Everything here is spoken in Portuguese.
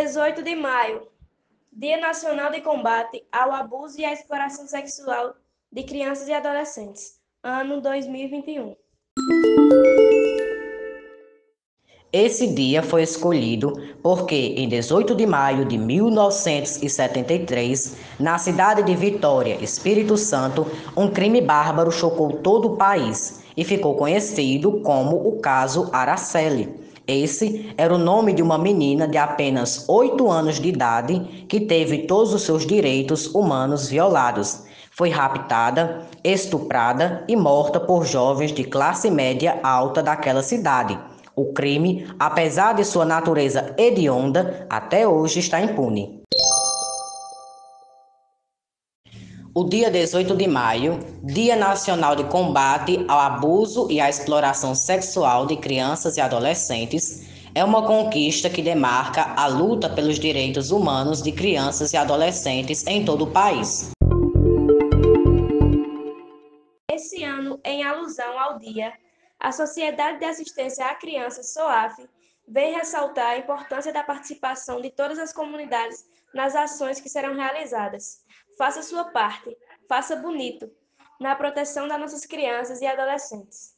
18 de maio, Dia Nacional de Combate ao Abuso e à Exploração Sexual de Crianças e Adolescentes, ano 2021. Esse dia foi escolhido porque, em 18 de maio de 1973, na cidade de Vitória, Espírito Santo, um crime bárbaro chocou todo o país e ficou conhecido como o caso Araceli. Esse era o nome de uma menina de apenas 8 anos de idade que teve todos os seus direitos humanos violados. Foi raptada, estuprada e morta por jovens de classe média alta daquela cidade. O crime, apesar de sua natureza hedionda, até hoje está impune. O dia 18 de maio, Dia Nacional de Combate ao Abuso e à Exploração Sexual de Crianças e Adolescentes, é uma conquista que demarca a luta pelos direitos humanos de crianças e adolescentes em todo o país. Esse ano, em alusão ao dia, a Sociedade de Assistência à Criança, SOAF, vem ressaltar a importância da participação de todas as comunidades nas ações que serão realizadas. Faça sua parte, faça bonito na proteção das nossas crianças e adolescentes.